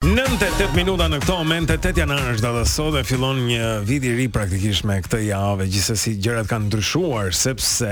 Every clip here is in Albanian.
9:08 minuta në këto momente 8 janar është data sot dhe fillon një vit i ri praktikisht me këtë javë. Gjithsesi gjërat kanë ndryshuar sepse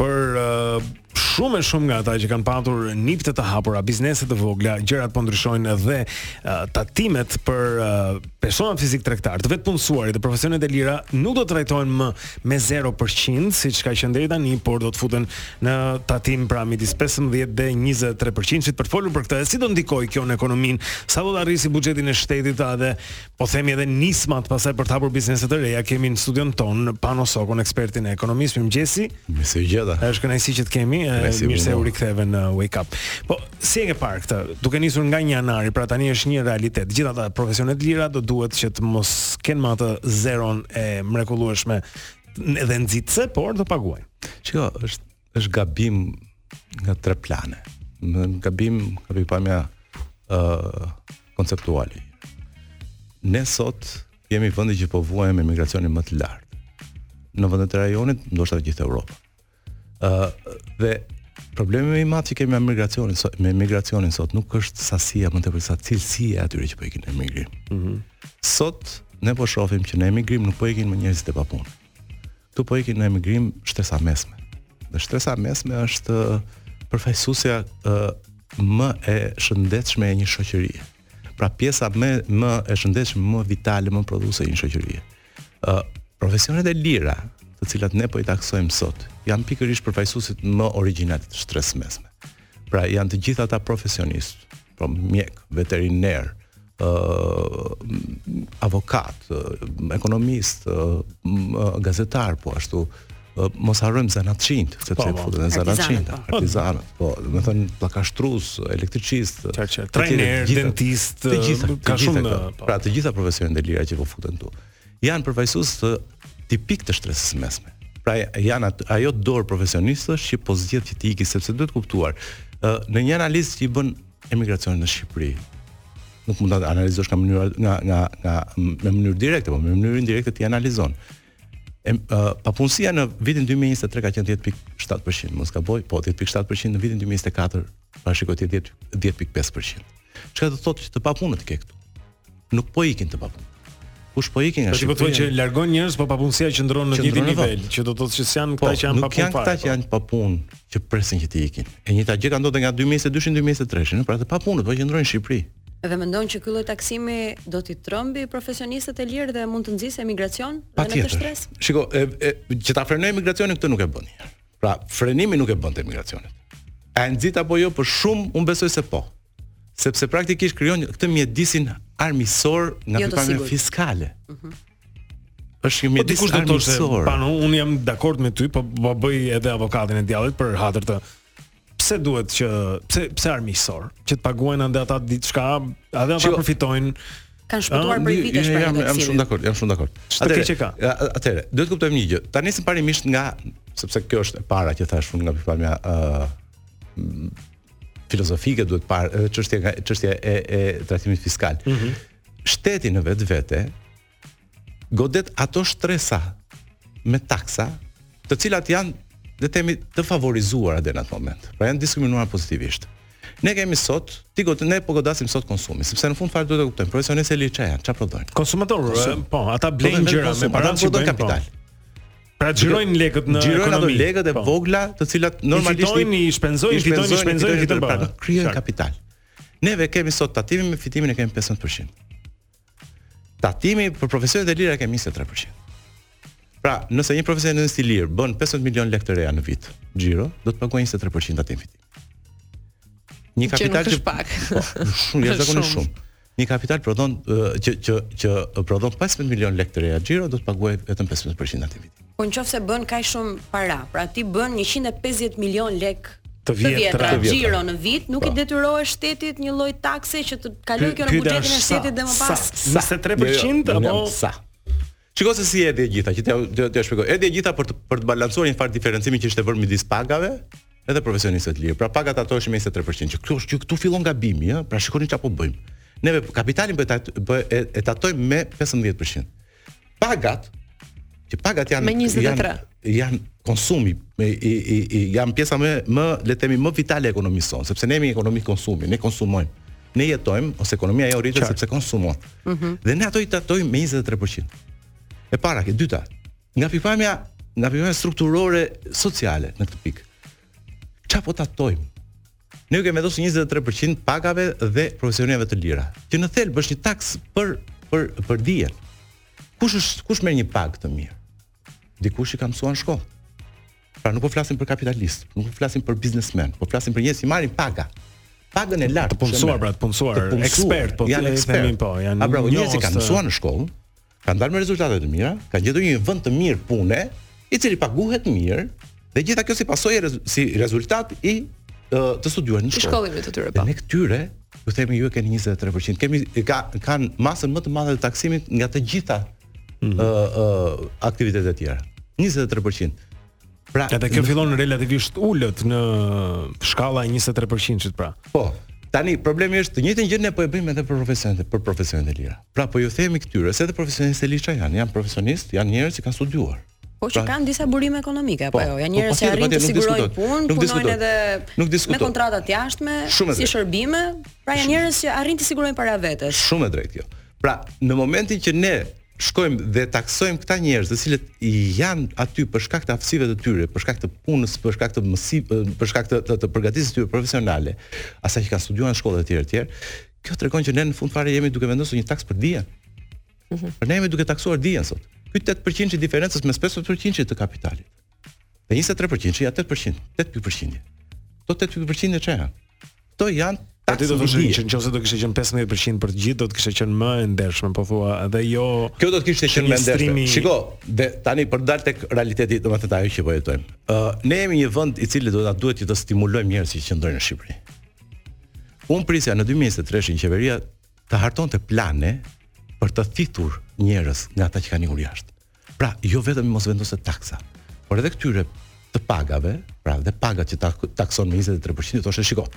për uh, shumë e shumë nga ata që kanë patur nipte të hapura, biznese të vogla, gjërat po ndryshojnë dhe uh, tatimet për uh, personat fizikë tregtarë, të vetëpunësuarit dhe profesionet e lira nuk do të trajtohen më me zero për qind, siç ka qenë deri tani, por do të futen në tatim pra midis 15 dhe 23 për qind, sa për të folur për këtë, e si do ndikojë kjo në ekonominë, sa do ta rrisi buxhetin e shtetit, a dhe po themi edhe nismat pastaj për të hapur biznese të reja, kemi në studion tonë, Pano Sokon, ekspertin e ekonomisë, mirëmëngjesi, mirë se gjeta, e është kënaqësi që të kemi, e, mirë se u riktheve në Wake Up. Po, si e ke parë këtë? Duke nisur nga 1 janari, pra tani është një realitet. Gjithë ato profesionet e lira do duhet që të mos kenë më atë zeron e mrekullueshme edhe nxitëse, por do paguajnë. Shiko, është është gabim nga tre plane. Një gabim nga pikëpamja ë uh, konceptuale. Ne sot jemi vendi që po vuajmë emigracionin më të lartë. Në vendet e rajonit, ndoshta gjithë Evropa. Ë uh, dhe problemi më i madh që kemi me emigracionin sot, me emigracionin sot nuk është sasia më tepër sa cilësia e atyre që po ikin në emigrim. Mhm. Mm sot ne po shohim që në emigrim nuk po ikin më njerëz të papunë. Këtu po ikin në emigrim shtresa e mesme. Dhe shtresa e mesme është përfaqësuesja ë më e shëndetshme e një shoqërie. Pra pjesa më më e shëndetshme, më vitale, më prodhuese e një shoqërie. Ë uh, profesionet e lira, të cilat ne po i taksojmë sot, janë pikërisht përfaqësuesit më origjinalë të shtresës së mesme. Pra janë të gjithë ata profesionistë, pra mjekë, veterinerë, uh, avokatë, uh, ekonomistë, uh, gazetarë po ashtu, mos harrojmë zanatçinjt, sepse po, futen zanatçinjt, po. artizanët, po, do të thotë pllakashtrus, elektricist, trajner, dentist, të gjitha, ka shumë të, po. pra të gjitha profesionet e lira që po futen këtu. Janë përfaqësuesit tipikë të shtresës së mesme. Pra janë at, ajo dorë profesionistësh që po zgjedh që të ikë sepse duhet kuptuar. Ë në një analizë që i bën emigracionit në Shqipëri, nuk mund ta analizosh nga mënyra nga nga nga me mënyrë direkte, por me mënyrë indirekte ti e analizon. E, uh, papunësia në vitin 2023 ka qenë 10.7%, mos gaboj, po 10.7% në vitin 2024 pa shikoj të 10 10.5%. Çka do të thotë që të papunët i ke këtu? Nuk po ikin të papunët. Kush po ikin nga Shqipëria? Po thonë që largohen njerëz, po papunësia qëndron në të njëjtin nivel, që do të thotë që s'janë po, këta që janë pa punë. Nuk këta që po. janë pa punë që presin që të ikin. E njëjta gjë ka ndodhur nga 2022 në 2023, pra të papunët po qëndrojnë në Shqipëri. Dhe mendon që ky lloj taksimi do t'i trembi profesionistët e lirë dhe mund të nxisë emigracion edhe në këtë shtresë? Shiko, e, e, që ta frenojë emigracionin këtë nuk e bën. Pra, frenimin nuk e bën të emigracionit. A e nxit apo jo për shumë, unë besoj se po. Sepse praktikisht krijon këtë mjedisin armiqësor nga ajo pikpamja fiskale. Ëh. Uh -huh është një po, mjedis po, armiqësor. Pra, unë jam dakord me ty, po po bëj edhe avokatin e djallit për hatër të pse duhet që pse pse armiqësor, që të paguajnë edhe ata diçka, edhe ata përfitojnë. Kanë shpëtuar prej vitesh për këtë. Jam shumë dakord, jam shumë dakord. Atëherë çka. Atëherë, duhet të kuptojmë një gjë. Ta nisim parimisht nga sepse kjo është e para që thashë unë nga pikpamja ë filozofike duhet parë edhe çështja çështja e e trajtimit fiskal. Mm -hmm. Shteti në vetvete godet ato shtresa me taksa, të cilat janë le të themi të favorizuara deri në atë moment. Pra janë diskriminuar pozitivisht. Ne kemi sot, ti godet ne po godasim sot konsumin, sepse në fund fare duhet të kuptojmë profesionistët e lirë ç'janë, çfarë prodhojnë? Konsumatorë, Konsum. po, ata po, blejnë gjëra me para që bëjnë po. kapital. Po. Pra xhirojnë lekët në ekonomi. Xhirojnë ato lekët e po. vogla, të cilat normalisht i fitojnë, i shpenzojnë, i fitojnë, i shpenzojnë, i fitojnë, pra, krijojnë kapital. Neve kemi sot tatimin mbi fitimin e kemi 15%. Tatimin për profesionet e lira e kemi 23%. Pra, nëse një profesionist i lirë bën 15 milion lekë të reja në vit, xhiro, do të paguajë 23% tatim fitim. Një kapital që, nuk është pak. Po, shumë, është shumë. shumë. Një kapital prodhon që që që prodhon 15 milion lekë të reja xhiro, do të paguajë vetëm 15% tatim fitim. Po në qoftë se bën kaq shumë para, pra ti bën 150 milion lek të vjetra, të xhiro në vit, nuk i po. detyrohesh shtetit një lloj takse që të kalojë kjo në buxhetin e shtetit dhe më pas. Sa 23% apo sa? Shiko se si erdhi e gjitha, që të të shpjegoj. Erdhi e gjitha për të për të balancuar një farë diferencimi që ishte bërë midis pagave edhe profesionistëve të lirë. Pra pagat tatohen 23%. Që këtu është që këtu fillon gabimi, ëh, pra shikoni çfarë po bëjmë. Neve kapitalin bëhet e, e tatojmë me 15%. Pagat që pagat janë me 23 janë konsumi me i, i, i janë pjesa më më le të themi më vitale e ekonomisë sonë, sepse ne jemi ekonomi konsumi, ne konsumojmë. Ne jetojmë ose ekonomia jonë rritet sepse konsumon. Mm -hmm. Dhe ne ato i tatojmë me 23%. E para, e dyta, nga pikpamja nga pikpamja strukturore sociale në këtë pikë. Çfarë po tatojmë? Ne u kemi vendosur 23% pagave dhe profesioneve të lira, që në thelb është një taksë për për për dijen. Kush është kush merr një pagë të mirë? Dikush që ka mësuar në shkollë. Pra nuk po flasim për kapitalistë, nuk po flasim për biznesmenë, po flasim për njerëz që marrin paga. Pagën e lartë të punësuar, pra të punësuar, ekspert, po janë ekspertë, po janë. A bravo, njerëz që kanë mësuar në shkollë, kanë dalë me rezultate të mira, kanë gjetur një vend të mirë pune, i cili paguhet mirë, dhe gjitha kjo si pasojë si rezultat i të studiuar në shkollë. Shkollimit të tyre po. Ne këtyre ju themi ju e keni 23%. Kemi ka kanë masën më të madhe të taksimit nga të gjitha ë mm -hmm. uh, uh, aktivitetet e tjera. 23%. Pra, edhe kjo fillon relativisht ulët në shkallën e 23%-it pra. Po. Tani problemi është të njëjtën gjë ne po e bëjmë edhe për profesionet, për profesionet e lira. Pra po ju themi këtyre se edhe profesionistët e lira janë, janë profesionistë, janë njerëz që kanë studiuar. Po që pra, kanë disa burime ekonomike apo po, jo, janë po, njerëz që arrijnë të sigurojnë punë, punojnë edhe nuk me kontrata të jashtme, si shërbime, pra janë njerëz që arrijnë të sigurojnë para vetes. Shumë e drejtë kjo. Pra, në momentin që ne shkojmë dhe taksojmë këta njerëz, të cilët janë aty për shkak të aftësive të tyre, për shkak të punës, për shkak të mësi, për shkak të të, të përgatitjes së tyre profesionale, asaj që kanë studiuar në shkolla etj etj, kjo tregon që ne në fund fare jemi duke vendosur një taksë për dijen. Mhm. Pra ne jemi duke taksuar dijen sot. Ky 8% i diferencës mes 15% të kapitalit. Dhe 23% që ja 8%, 8 pikë përqindje. Këto 8 pikë përqindje çfarë janë? Këto janë Po ti do të thosh që nëse do kishte qenë 15% për të gjithë do të kishte qenë më e ndershme, po thua, edhe jo. Kjo do të kishte qenë më e ndershme. Shiko, dhe tani për dal tek realiteti, domethënë ajo që po jetojmë. Ë, uh, ne jemi një vend i cili do të duhet që të stimulojmë njerëzit që qëndrojnë në Shqipëri. Unë prisja në 2023-shin qeveria të hartonte plane për të thithur njerëz nga ata që kanë ikur jashtë. Pra, jo vetëm mos vendoste taksa, por edhe këtyre të pagave, pra dhe pagat që takson me 23% të thoshte shiko.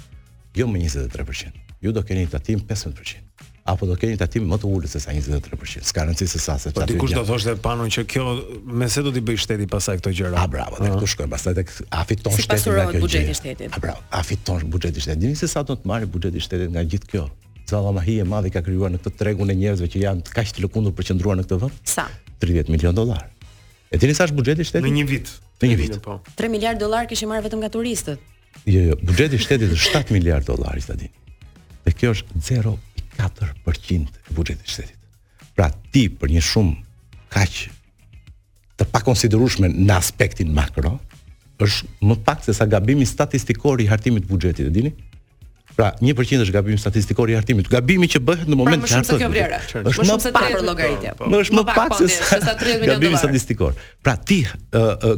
Jo më 23%. Ju do keni tatim 15% apo do keni tatim më të ulët se sa 23%. S'ka rëndësi se sa se çfarë. Po dikush do thoshte pa dyshim që kjo me se do t'i bëjë shteti pastaj këto gjëra. A bravo, ne këtu shkojmë pastaj tek a fiton si shteti nga kjo. Buxheti i shtetit. A bravo, a fiton buxheti i shtetit. Dini se sa do të marrë buxheti i shtetit nga gjithë kjo. zallamahi e madhe që ka krijuar në këtë tregun e njerëzve që janë kaq të lëkundur për të qëndruar në këtë vend? Sa? 30 milion dollar. E dini sa është buxheti i shtetit? Në një vit. Në një vit. Po. 3 miliard dollar kishin marrë vetëm nga turistët. Jo, jo, buxheti i shtetit është 7 miliard dollar, ta dini. Dhe kjo është 0.4% e buxhetit të shtetit. Pra ti për një shumë kaq të pakonsiderueshme në aspektin makro, është më pak se sa gabimi statistikor i hartimit të buxhetit, e dini? Pra, 1% është gabimi statistikor i hartimit. Gabimi që bëhet në pra, momentin e hartimit. Pra, është më pak përllogaritje. Po, është më pak se sa 30 milionë dollarë. Gabimi statistikor. Pra, ti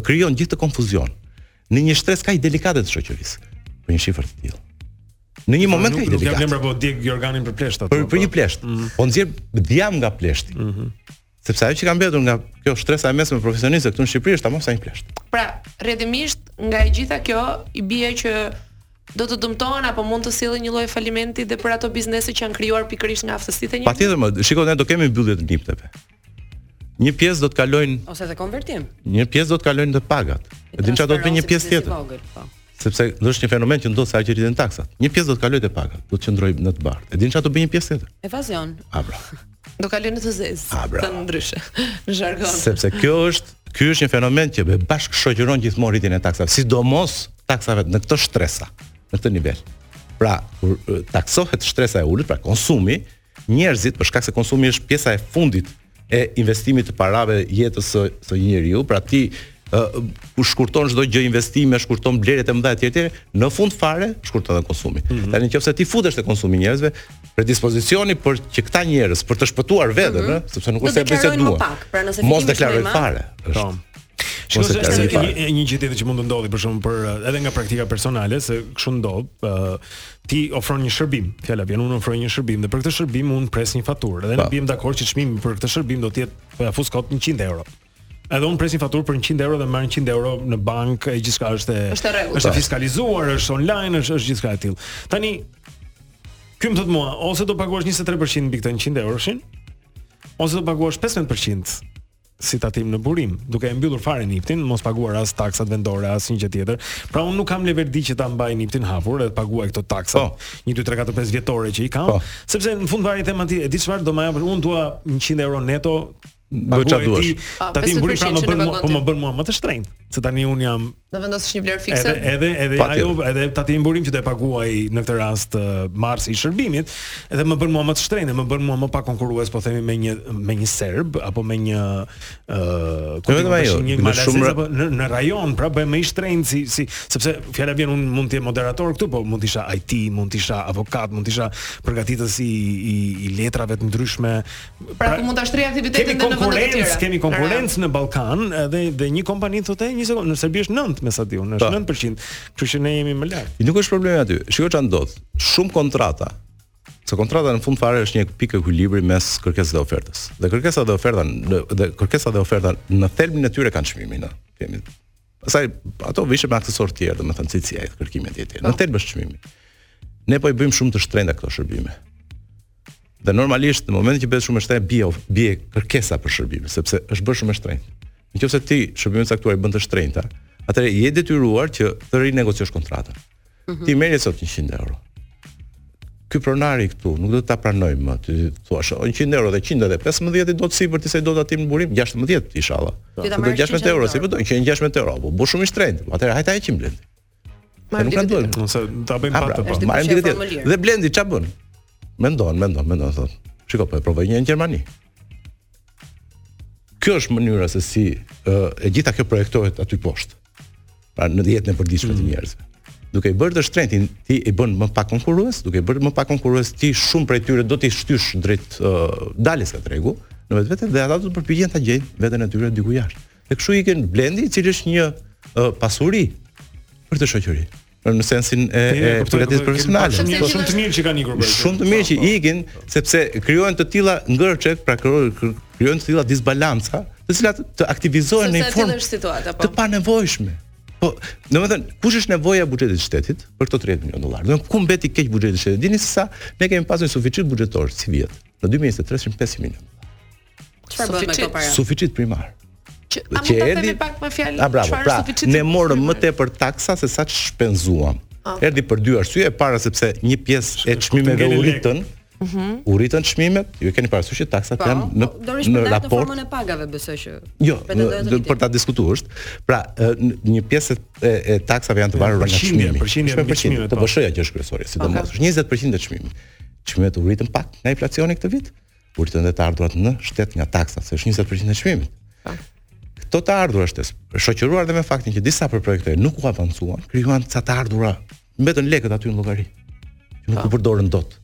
krijon gjithë këtë konfuzion në një shtresë kaq delikate të shoqërisë. Për një shifër të tillë. Në një moment kaq delikat. Nuk jam bravo Djeg jorganin për pleshtat. Për po, një po. plesht. Mhm. Po nxjerr dhjam nga pleshti. Mhm. Sepse ajo që ka mbetur nga kjo shtresa e mesme profesioniste këtu në Shqipëri është tamam sa një plesht. Pra, rrjedhimisht nga e gjitha kjo i bie që do të dëmtohen apo mund të sjellin një lloj falimenti dhe për ato biznese që janë krijuar pikërisht nga aftësitë e njerëzve. Patjetër, më, shikoj ne do kemi mbyllje të nipteve. Një pjesë do të kalojnë ose dhe konvertim. Një pjesë do të kalojnë te pagat. E din çfarë do të bëjë një pjesë tjetër. Po. Sepse do është një fenomen që ndodh sa herë që rriten taksat. Një pjesë do të kalojë te paga, do të qëndrojë në të bardhë. E din çfarë do bëjë një pjesë tjetër? Evazion. A bra. Do kalojë në të zezë. A bra. Të ndryshe. Në jargon. Sepse kjo është Ky është një fenomen që bashkëshoqëron gjithmonë rritjen e taksave, sidomos taksave në këto shtresa, në këtë nivel. Pra, kur taksohet shtresa e ulët, pra konsumi, Njerëzit, për shkak se konsumi është pjesa e fundit e investimit të parave të jetës së një njeriu, pra ti ë uh, shkurton çdo gjë investime, shkurton blerjet e mëdha etj etj, në fund fare shkurton edhe konsumin. Mm -hmm. Tani nëse ti i futesh te konsumi i njerëzve, predispozicioni për që këta njerëz për të shpëtuar veten, mm -hmm. sepse nuk është se bëhet me dua. Pra nëse mos deklaroj fare. Është. Shiko se është një, një gjë tjetër që mund të ndodhë për shkak për edhe nga praktika personale se kështu ndodh, ë uh, ti ofron një shërbim, fjala vjen unë ofroj një shërbim dhe për këtë shërbim unë pres një faturë. Dhe ne po. biem dakord që çmimi për këtë shërbim do të jetë po ja fus kot 100 euro. Edhe unë pres një faturë për 100 euro dhe marr 100 euro në bankë e gjithçka është është në rregull. Është po. fiskalizuar, është online, është është gjithçka e tillë. Tani ky më thot mua, ose do paguash 23% mbi këtë 100 euroshin, ose do paguash 15% si tatim në burim, duke e mbyllur fare niptin, mos paguaj as taksat vendore, asnjë gjë tjetër. Pra unë nuk kam leverdi që ta mbaj niptin hapur dhe të paguaj këto taksa. Po. 1 2 3 4 5 vjetore që i kam, po. sepse në fund fare i them atij, e di çfarë do më japësh? Unë dua 100 euro neto. Bëj çfarë duash? Tatim burim pra më bën, po më bën mua më të shtrenjtë, se tani unë jam Do vendosësh një vlerë fikse? Edhe edhe edhe pa, ajo tjera. edhe tatim burim që do e paguajë në këtë rast marrësi i shërbimit, edhe më bën mua më të shtrenjtë, më bën mua më pak konkurrues, po themi me një me një serb apo me një ë uh, ku di unë ajo, një malazez shumë... apo në në rajon, pra bëhem më i shtrenjtë si si sepse fjala vjen unë mund të jem moderator këtu, po mund të isha IT, mund të isha avokat, mund të isha përgatitës i i, i letrave të ndryshme, Pra, pra ku mund ta shtrij aktivitetin edhe në vende të tjera. Kemi konkurrencë në Ballkan edhe dhe një kompani thotë një sekondë, në Serbi është 9 me sa di unë, është 9%. Po. Kështu që ne jemi më lart. Nuk është problemi aty. Shiko ça ndodh. Shumë kontrata. Se kontrata në fund fare është një pikë ekuilibri mes kërkesës dhe ofertës. Dhe kërkesa dhe oferta dhe kërkesa dhe oferta në thelbin e tyre kanë çmimin, themi. Pastaj ato vishen me aksesorë të tjerë, domethënë cilësia, kërkimi etj. Në po. thelb është çmimi. Ne po i bëjmë shumë të shtrenjta këto shërbime. Dhe normalisht në momentin që bëhet shumë e shtrenjtë bie bie kërkesa për shërbime, sepse është bërë shumë e shtrenjtë. Në qoftë se ti shërbimet e caktuara i bën të shtrenjta, atëherë je i detyruar që të rinegociosh kontratën. Mhm. Ti merrje sot 100 euro. Ky pronari këtu nuk do ta pranojë më. Ti thua, "O 100 euro dhe 115 i do të sipër ti se do tatim në burim 16 inshallah." Do 16 euro, si po do 116 euro, po bëhet shumë i shtrenjtë. Atëherë hajt e 100 Blendi. Ma nuk kanë dhënë, nëse ta bëjmë pa të bërë. Ma e ndjetë. Dhe Blendi ça bën? Mendon, mendon, mendon thotë. Shiko po e provoj një në Gjermani. Kjo është mënyra se si e gjitha kjo projektohet aty poshtë. Pra në jetën e përditshme të mm. njerëzve. Duke i bërë të shtrenjtë, ti i bën më pak konkurrues, duke i bërë më pak konkurrues, ti shumë prej tyre do t'i shtysh drejt uh, daljes nga tregu, në vetvete dhe ata do të përpiqen ta gjejnë veten e tyre diku jashtë. Dhe kështu ikën Blendi, i cili është një uh, pasuri për këtë shoqëri. në sensin e përgatitjes profesionale. Shumë të mirë që kanë ikur. Shumë të mirë që ikin sepse krijohen të tilla ngërçe, pra krijohen të tilla disbalanca, të cilat të aktivizohen në një formë po. të panevojshme. Po, domethënë, kush është nevoja e buxhetit të shtetit për këto 30 milionë dollarë? Domethënë ku mbeti keq buxheti i shtetit? Dini se sa ne kemi pasur suficit buxhetor sivjet. Në 2023 është 500 milionë. Çfarë bëhet me këto para? Suficit primar. Që, a mund ta themi pak me fjalë? A bravo. Pra, ne morëm më tepër taksa se sa shpenzuam. Okay. Erdhi për dy arsye, e para sepse një pjesë e çmimeve u rritën, Mm -hmm. U rritën çmimet, ju keni parasysh që taksat po, janë në po, në raport në formën e pagave, besoj që. Jo, në, për ta diskutuar është. Pra, një pjesë e, e taksave janë të varura nga çmimi. Përqindje, përqindje, po. TVSH-ja që është kryesorja, sidomos. Okay. 20% e çmimit. Çmimet u rritën pak nga inflacioni këtë vit. Por u rritën të ardhurat në shtet nga taksa, se është 20% e çmimit. Po. Këto të ardhura shtesë, shoqëruar dhe me faktin që disa prej projekteve nuk u avancuan, krijuan ca të ardhura, mbetën lekët aty në llogari. Që nuk po. u përdorën dot.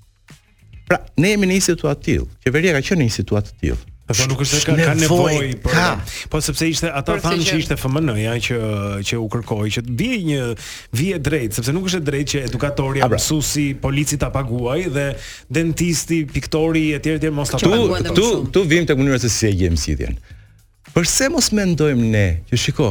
Pra, ne jemi në një situatë të tillë. Qeveria ka qenë në një situatë të tillë. Po nuk është se ka, ka nevojë për. Ka. Po sepse ishte ata thanë që ishte FMN-ja që që u kërkoi që të vihet një vijë e drejtë, sepse nuk është e drejtë që edukatori, mësuesi, polici ta paguajë dhe dentisti, piktori etj etj mos ta paguajë. Këtu këtu këtu vijmë tek mënyra se si e gjejmë zgjidhjen. Përse mos mendojmë ne që shiko,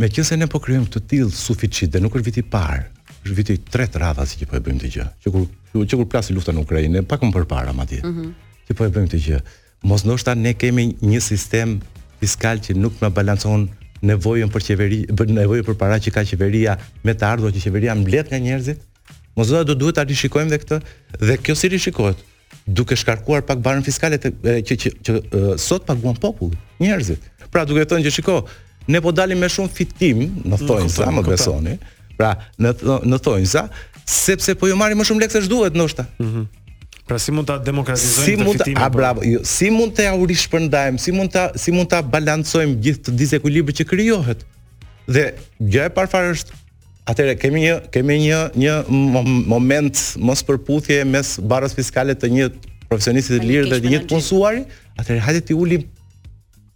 meqenëse ne po krijojmë të tillë suficit dhe nuk është viti i parë, është viti i tretë radhazi që po e bëjmë këtë gjë. Që kur që kur plasi lufta në Ukrainë, pak më përpara madje. Mm -hmm. Që po e bëjmë këtë gjë. Mos ndoshta ne kemi një sistem fiskal që nuk na balancon nevojën për qeveri, për nevojën për para që ka qeveria me të ardhurat që qeveria mbledh nga njerëzit. Mos do të duhet ta rishikojmë dhe këtë dhe kjo si rishikohet duke shkarkuar pak barrën fiskale të, që që, që sot paguan populli, njerëzit. Pra duke thënë që shiko, ne po dalim me shumë fitim, në thonjëza më besoni, Pra, në thonjëza, sepse po ju marrim më shumë lekë se ç'duhet ndoshta. Ëh. Mm -hmm. Pra si mund ta demokratizojmë si mund fitimin? A po? bravo, jo, si mund t'ua rishpërndajmë, si mund ta si mund ta balancojmë gjithë këtë disekuilibër që krijohet? Dhe gjëja e parë fare është, atëherë kemi një kemi një një moment mospërputhje mes barrës fiskale të një profesionisti të lirë dhe të një punësuari, atëherë hajde t'i ulim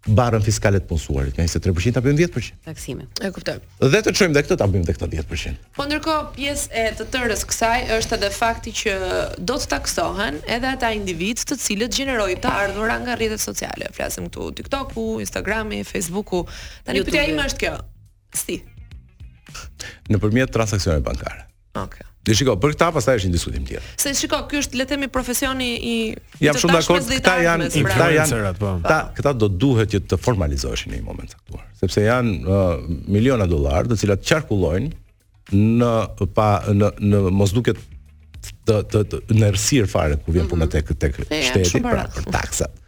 barrën fiskale të punësuarit, nga 23% ta bëjmë 10%. Taksimin. E kuptoj. Dhe të çojmë dhe këtë ta bëjmë dhe këtë 10%. Po ndërkohë pjesë e të tërës kësaj është edhe fakti që do të taksohen edhe ata individë të cilët gjenerojnë të ardhura nga rrjetet sociale. Flasim këtu TikToku, Instagrami, Facebooku. Tani pyetja ime është kjo. Si? Nëpërmjet transaksioneve bankare. Okay. Dhe shiko, për këta pastaj është një diskutim tjetër. Se shiko, ky është le të themi profesioni i Jam shumë dakord, këta janë pra. këta janë po. këta këta do duhet që të formalizoheshin në një moment të caktuar, sepse janë uh, miliona dollarë, të cilat qarkullojnë në pa në në mos duket të të, të në errësirë fare kur vjen puna mhm. tek tek shteti pra për taksat.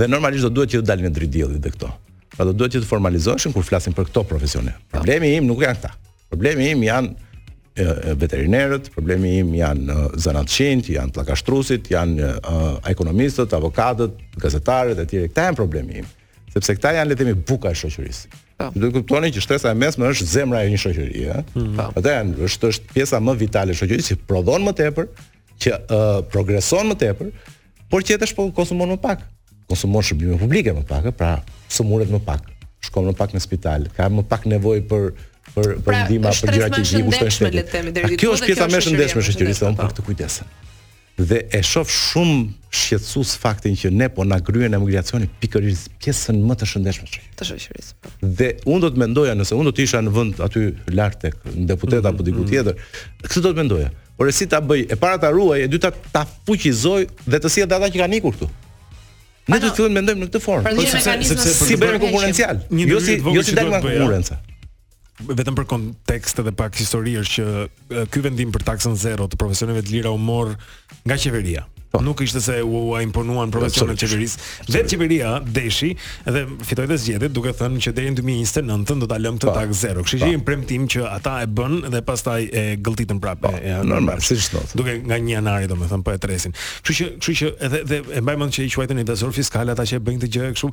Dhe normalisht do duhet që të dalin në dritë të diellit dhe këto. Pra do duhet që të formalizoheshin kur flasim për këto profesione. Problemi im nuk janë këta. Problemi im janë veterinerët, problemi im janë zanatçinjt, janë pllakashtrusit, janë uh, ekonomistët, avokatët, gazetarët e tjerë. Këta janë problemi im, sepse këta janë le të themi buka e shoqërisë. Po. Duhet të kuptoni që shtresa e mesme është zemra e një shoqërie, ëh. Mm. Ata janë është është pjesa më vitale e shoqërisë, që prodhon më tepër, që uh, progreson më tepër, por që edhe po konsumon më pak. Konsumon shërbime publike më pak, pra sëmuret më pak, shkon më pak në spital, ka më pak nevojë për për për pra, ndihmë apo gjëra që i kushtojnë shtetit. Pra, kjo është pjesa më e shëndetshme e shoqërisë tonë për t'u kujdesur. Dhe e shoh shumë shqetësues faktin që ne po na gërryen emigracioni pikërisht pjesën më të shëndetshme të shoqërisë. Po. Dhe unë do të mendoja nëse unë do të isha në vend aty lart tek deputet mm -hmm. apo diku mhm. tjetër, këtë do të mendoja. Pra si ta bëj? E para ta ruaj, e dyta ta fuqizoj dhe të sjell ata që kanë ikur këtu. Ne duhet të fillojmë mendojmë në këtë formë, pra, sepse sepse, sepse, sepse si bëhem konkurrencial. Jo si jo si dal nga konkurrenca vetëm për kontekst edhe pak histori është që ky vendim për taksën zero të profesioneve të lira u mor nga qeveria. Po. Nuk ishte se ia imponuan profesionet qeverisë. Vetë qeveria deshi dhe fitoi dhe zgjedhjet duke thënë që deri në 2029 do ta lëmë këtë taksë zero. Kështu që një premtim që ata e bënë dhe pastaj e gëlltitën prapë e janë normal siç thotë. Duke nga 1 janari domethënë po e tresin. Kështu që, kështu që edhe dhe e mbaj mend që i quajtën evazorë fiskalë ata që e bëjnë këtë gjë kështu.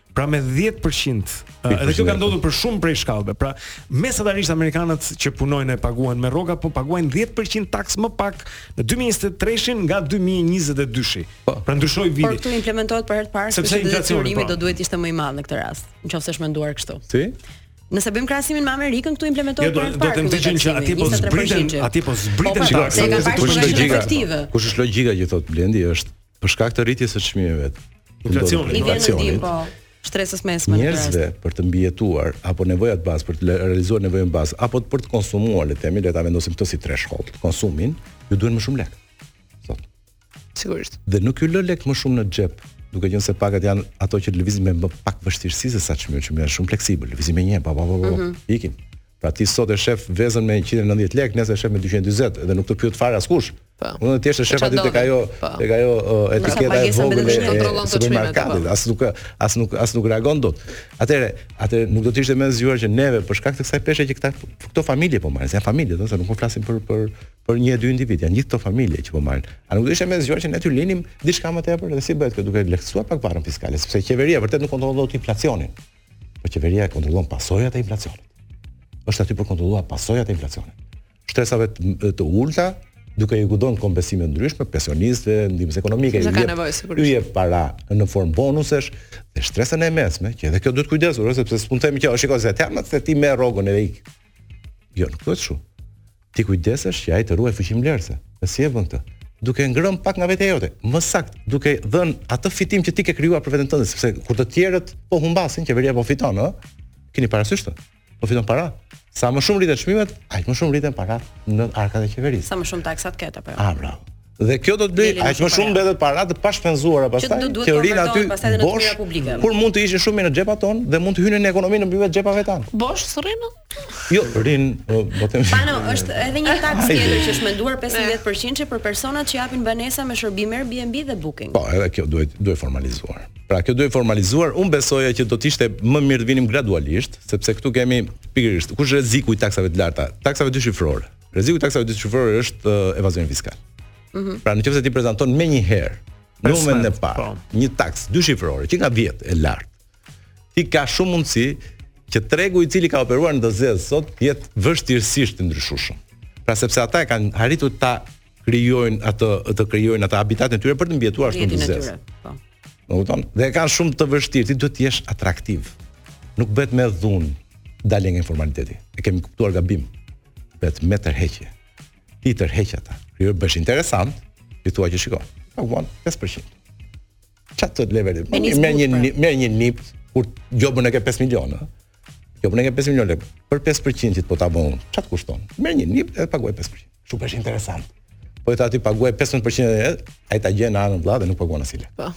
Pra me 10%, ë, edhe kjo ka ndodhur për shumë prej shkallëve. Pra, mesatarisht amerikanët që punojnë e paguhen me rroga, po paguajnë 10% taksë më pak në 2023-shin nga 2022-shi. Po. Pra ndryshoi Por viti. këtu implementohet për herë të parë, Sepse sepse inflacioni, detyrimi po. do duhet ishte më i madh në këtë rast, nëse është menduar kështu. Si? Nëse bëjmë krahasimin me Amerikën, këtu Jo, implementohet do për herë të do parë. të them ky këtë gjë që taksimi, atje po 23%. zbriten, atje po Po, zbriten pra, taksat. se e kanë Kush parë është shumë logjika? efektive. Kush është logjika që thotë Blendi është Për shkak të rritjes së çmimeve, inflacionit, inflacionit, po shtresës mesme njerëzve për të mbijetuar apo nevojat bazë për të realizuar nevojën bazë apo për të konsumuar le të themi le ta vendosim këtë si threshold konsumin ju duhen më shumë lekë sot sigurisht dhe nuk ju lë lekë më shumë në xhep duke qenë se pagat janë ato që lëvizin me më pak vështirësi se sa çmimi që janë shumë fleksibël lëvizin me një pa pa pa pa mm -hmm. ikin Pra ti sot e shef vezën me njëqind e nëntëdhjetë lekë, nesër e shef me dyqind e dyzet dhe nuk të pyet fare askush. Po. Unë thjesht e shef aty tek ajo, po. tek ajo uh, etiketa e vogël e supermarketit, po. as nuk as nuk as nuk reagon dot. Atëre, a nuk do të ishte më zgjuar që neve për shkak të kësaj peshe që këta këto familje po marrin, janë familje, domethënë nuk po flasim për për për një a dy individë, janë gjithë këto familje që po marrin. A nuk do ishte më zgjuar që ne t'u linim diçka më tepër dhe si bëhet kjo duke lehtësuar pak barrën fiskale, sepse qeveria vërtet nuk kontrollon dot inflacionin. Po qeveria e kontrollon pasojat e inflacionit. Është aty për kontrolluar pasojat e inflacionit. Shtresave të, të ulta, duke u dhënë kompensime të ndryshme pensionistëve, ndihmës ekonomike, i jep, i jep para në formë bonusesh dhe shtresën e mesme, që edhe kjo duhet kujdesur, sepse s'mund të themi që shiko, s'e themi dot se ti merr rrogën edhe ik. Jo, nuk thuhet kështu. Ti kujdesesh që ai të ruajë fuqinë blerëse. Dhe si e bën këtë? Duke ngrënë pak nga vetja jote, më saktë, duke dhënë atë fitim që ti ke krijuar për veten tënde, sepse kur të tjerët po humbasin, qeveria po fiton, ë? Kini parasysh këtë? Po fiton para. Sa më shumë rriten çmimet, aq më shumë rriten paratë në arkat e qeverisë. Sa më shumë taksa të ketë apo jo? Ah, bravo. Dhe kjo do të thotë aq më shumë mbeten para të pashpenzuara pastaj që rrinë aty pastaj në të publike. Kur mund të ishin shumë në xhepat tanë dhe mund të hynin në ekonomi nëpërmjet xhepave tanë. Bosh s'rrinë. Jo, rrinë, po them. Pano, është edhe një taksë tjetër që është menduar 15% për personat që japin banesa me shërbim Airbnb dhe Booking. Po, edhe kjo duhet duhet formalizuar. Pra kjo duhet formalizuar, unë besoja që do të ishte më mirë të vinim gradualisht, sepse këtu kemi pikërisht kush është rreziku i taksave të larta, taksave dyshifrore. Rreziku i taksave dyshifrore është uh, evazioni fiskal. Mm -hmm. Pra në qoftë se ti prezanton menjëherë në momentin e parë po. një taksë dyshifrore që nga 10 e lart, ti ka shumë mundësi që tregu i cili ka operuar në të zezë do të jetë vështirësisht i ndryshueshëm. Pra sepse ata e kanë arritur ta krijojnë atë të krijojnë atë habitatin e tyre për të mbijetuar ashtu në të zezë. Po. Më kupton? Dhe e kanë shumë të vështirë, ti duhet të jesh atraktiv. Nuk bëhet me dhunë dalja nga informaliteti. E kemi kuptuar gabim. Bëhet me tërheqje. T'i tërheqësh ata. T'ia bësh interesant, t'i thuash që shiko. Paguan 5%. Ça të leverdis. Merr një merr një NIPT kur gjobën e ke 5 milionë, Gjobën e ke 5 milionë lekë. Për 5%-it po ta bën. Ça të kushton? Merr një NIPT dhe paguaj 5%. T'ia bësh interesant. Po i the ti paguaj 15% edhe, ai ta gjen anën vëlla dhe nuk paguan hiç fare. Po.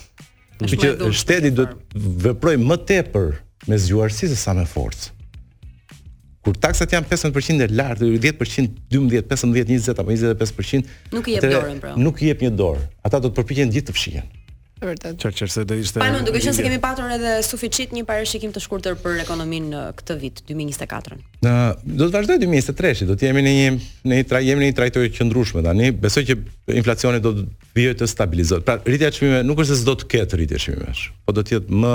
Kështu që shteti do të veprojë më tepër me zgjuarsi se sa me forcë. Kur taksat janë 15% e lartë, 10%, 12, 15, 20 apo 25%, nuk i jep dorën pra. Nuk i jep një dorë. Ata do të përpiqen gjithë të fshihen. Vërtet. Çfarë çerse do ishte? Pano, duke qenë se kemi patur edhe suficit një parashikim të shkurtër për ekonominë në këtë vit 2024. Na do të vazhdojë 2023-shi, do të jemi në një në një jemi në një trajektore të qëndrueshme tani. Besoj që inflacioni do të vijojë të stabilizohet. Pra rritja e çmimeve nuk është se s'do të ketë rritje çmimesh, po do të jetë më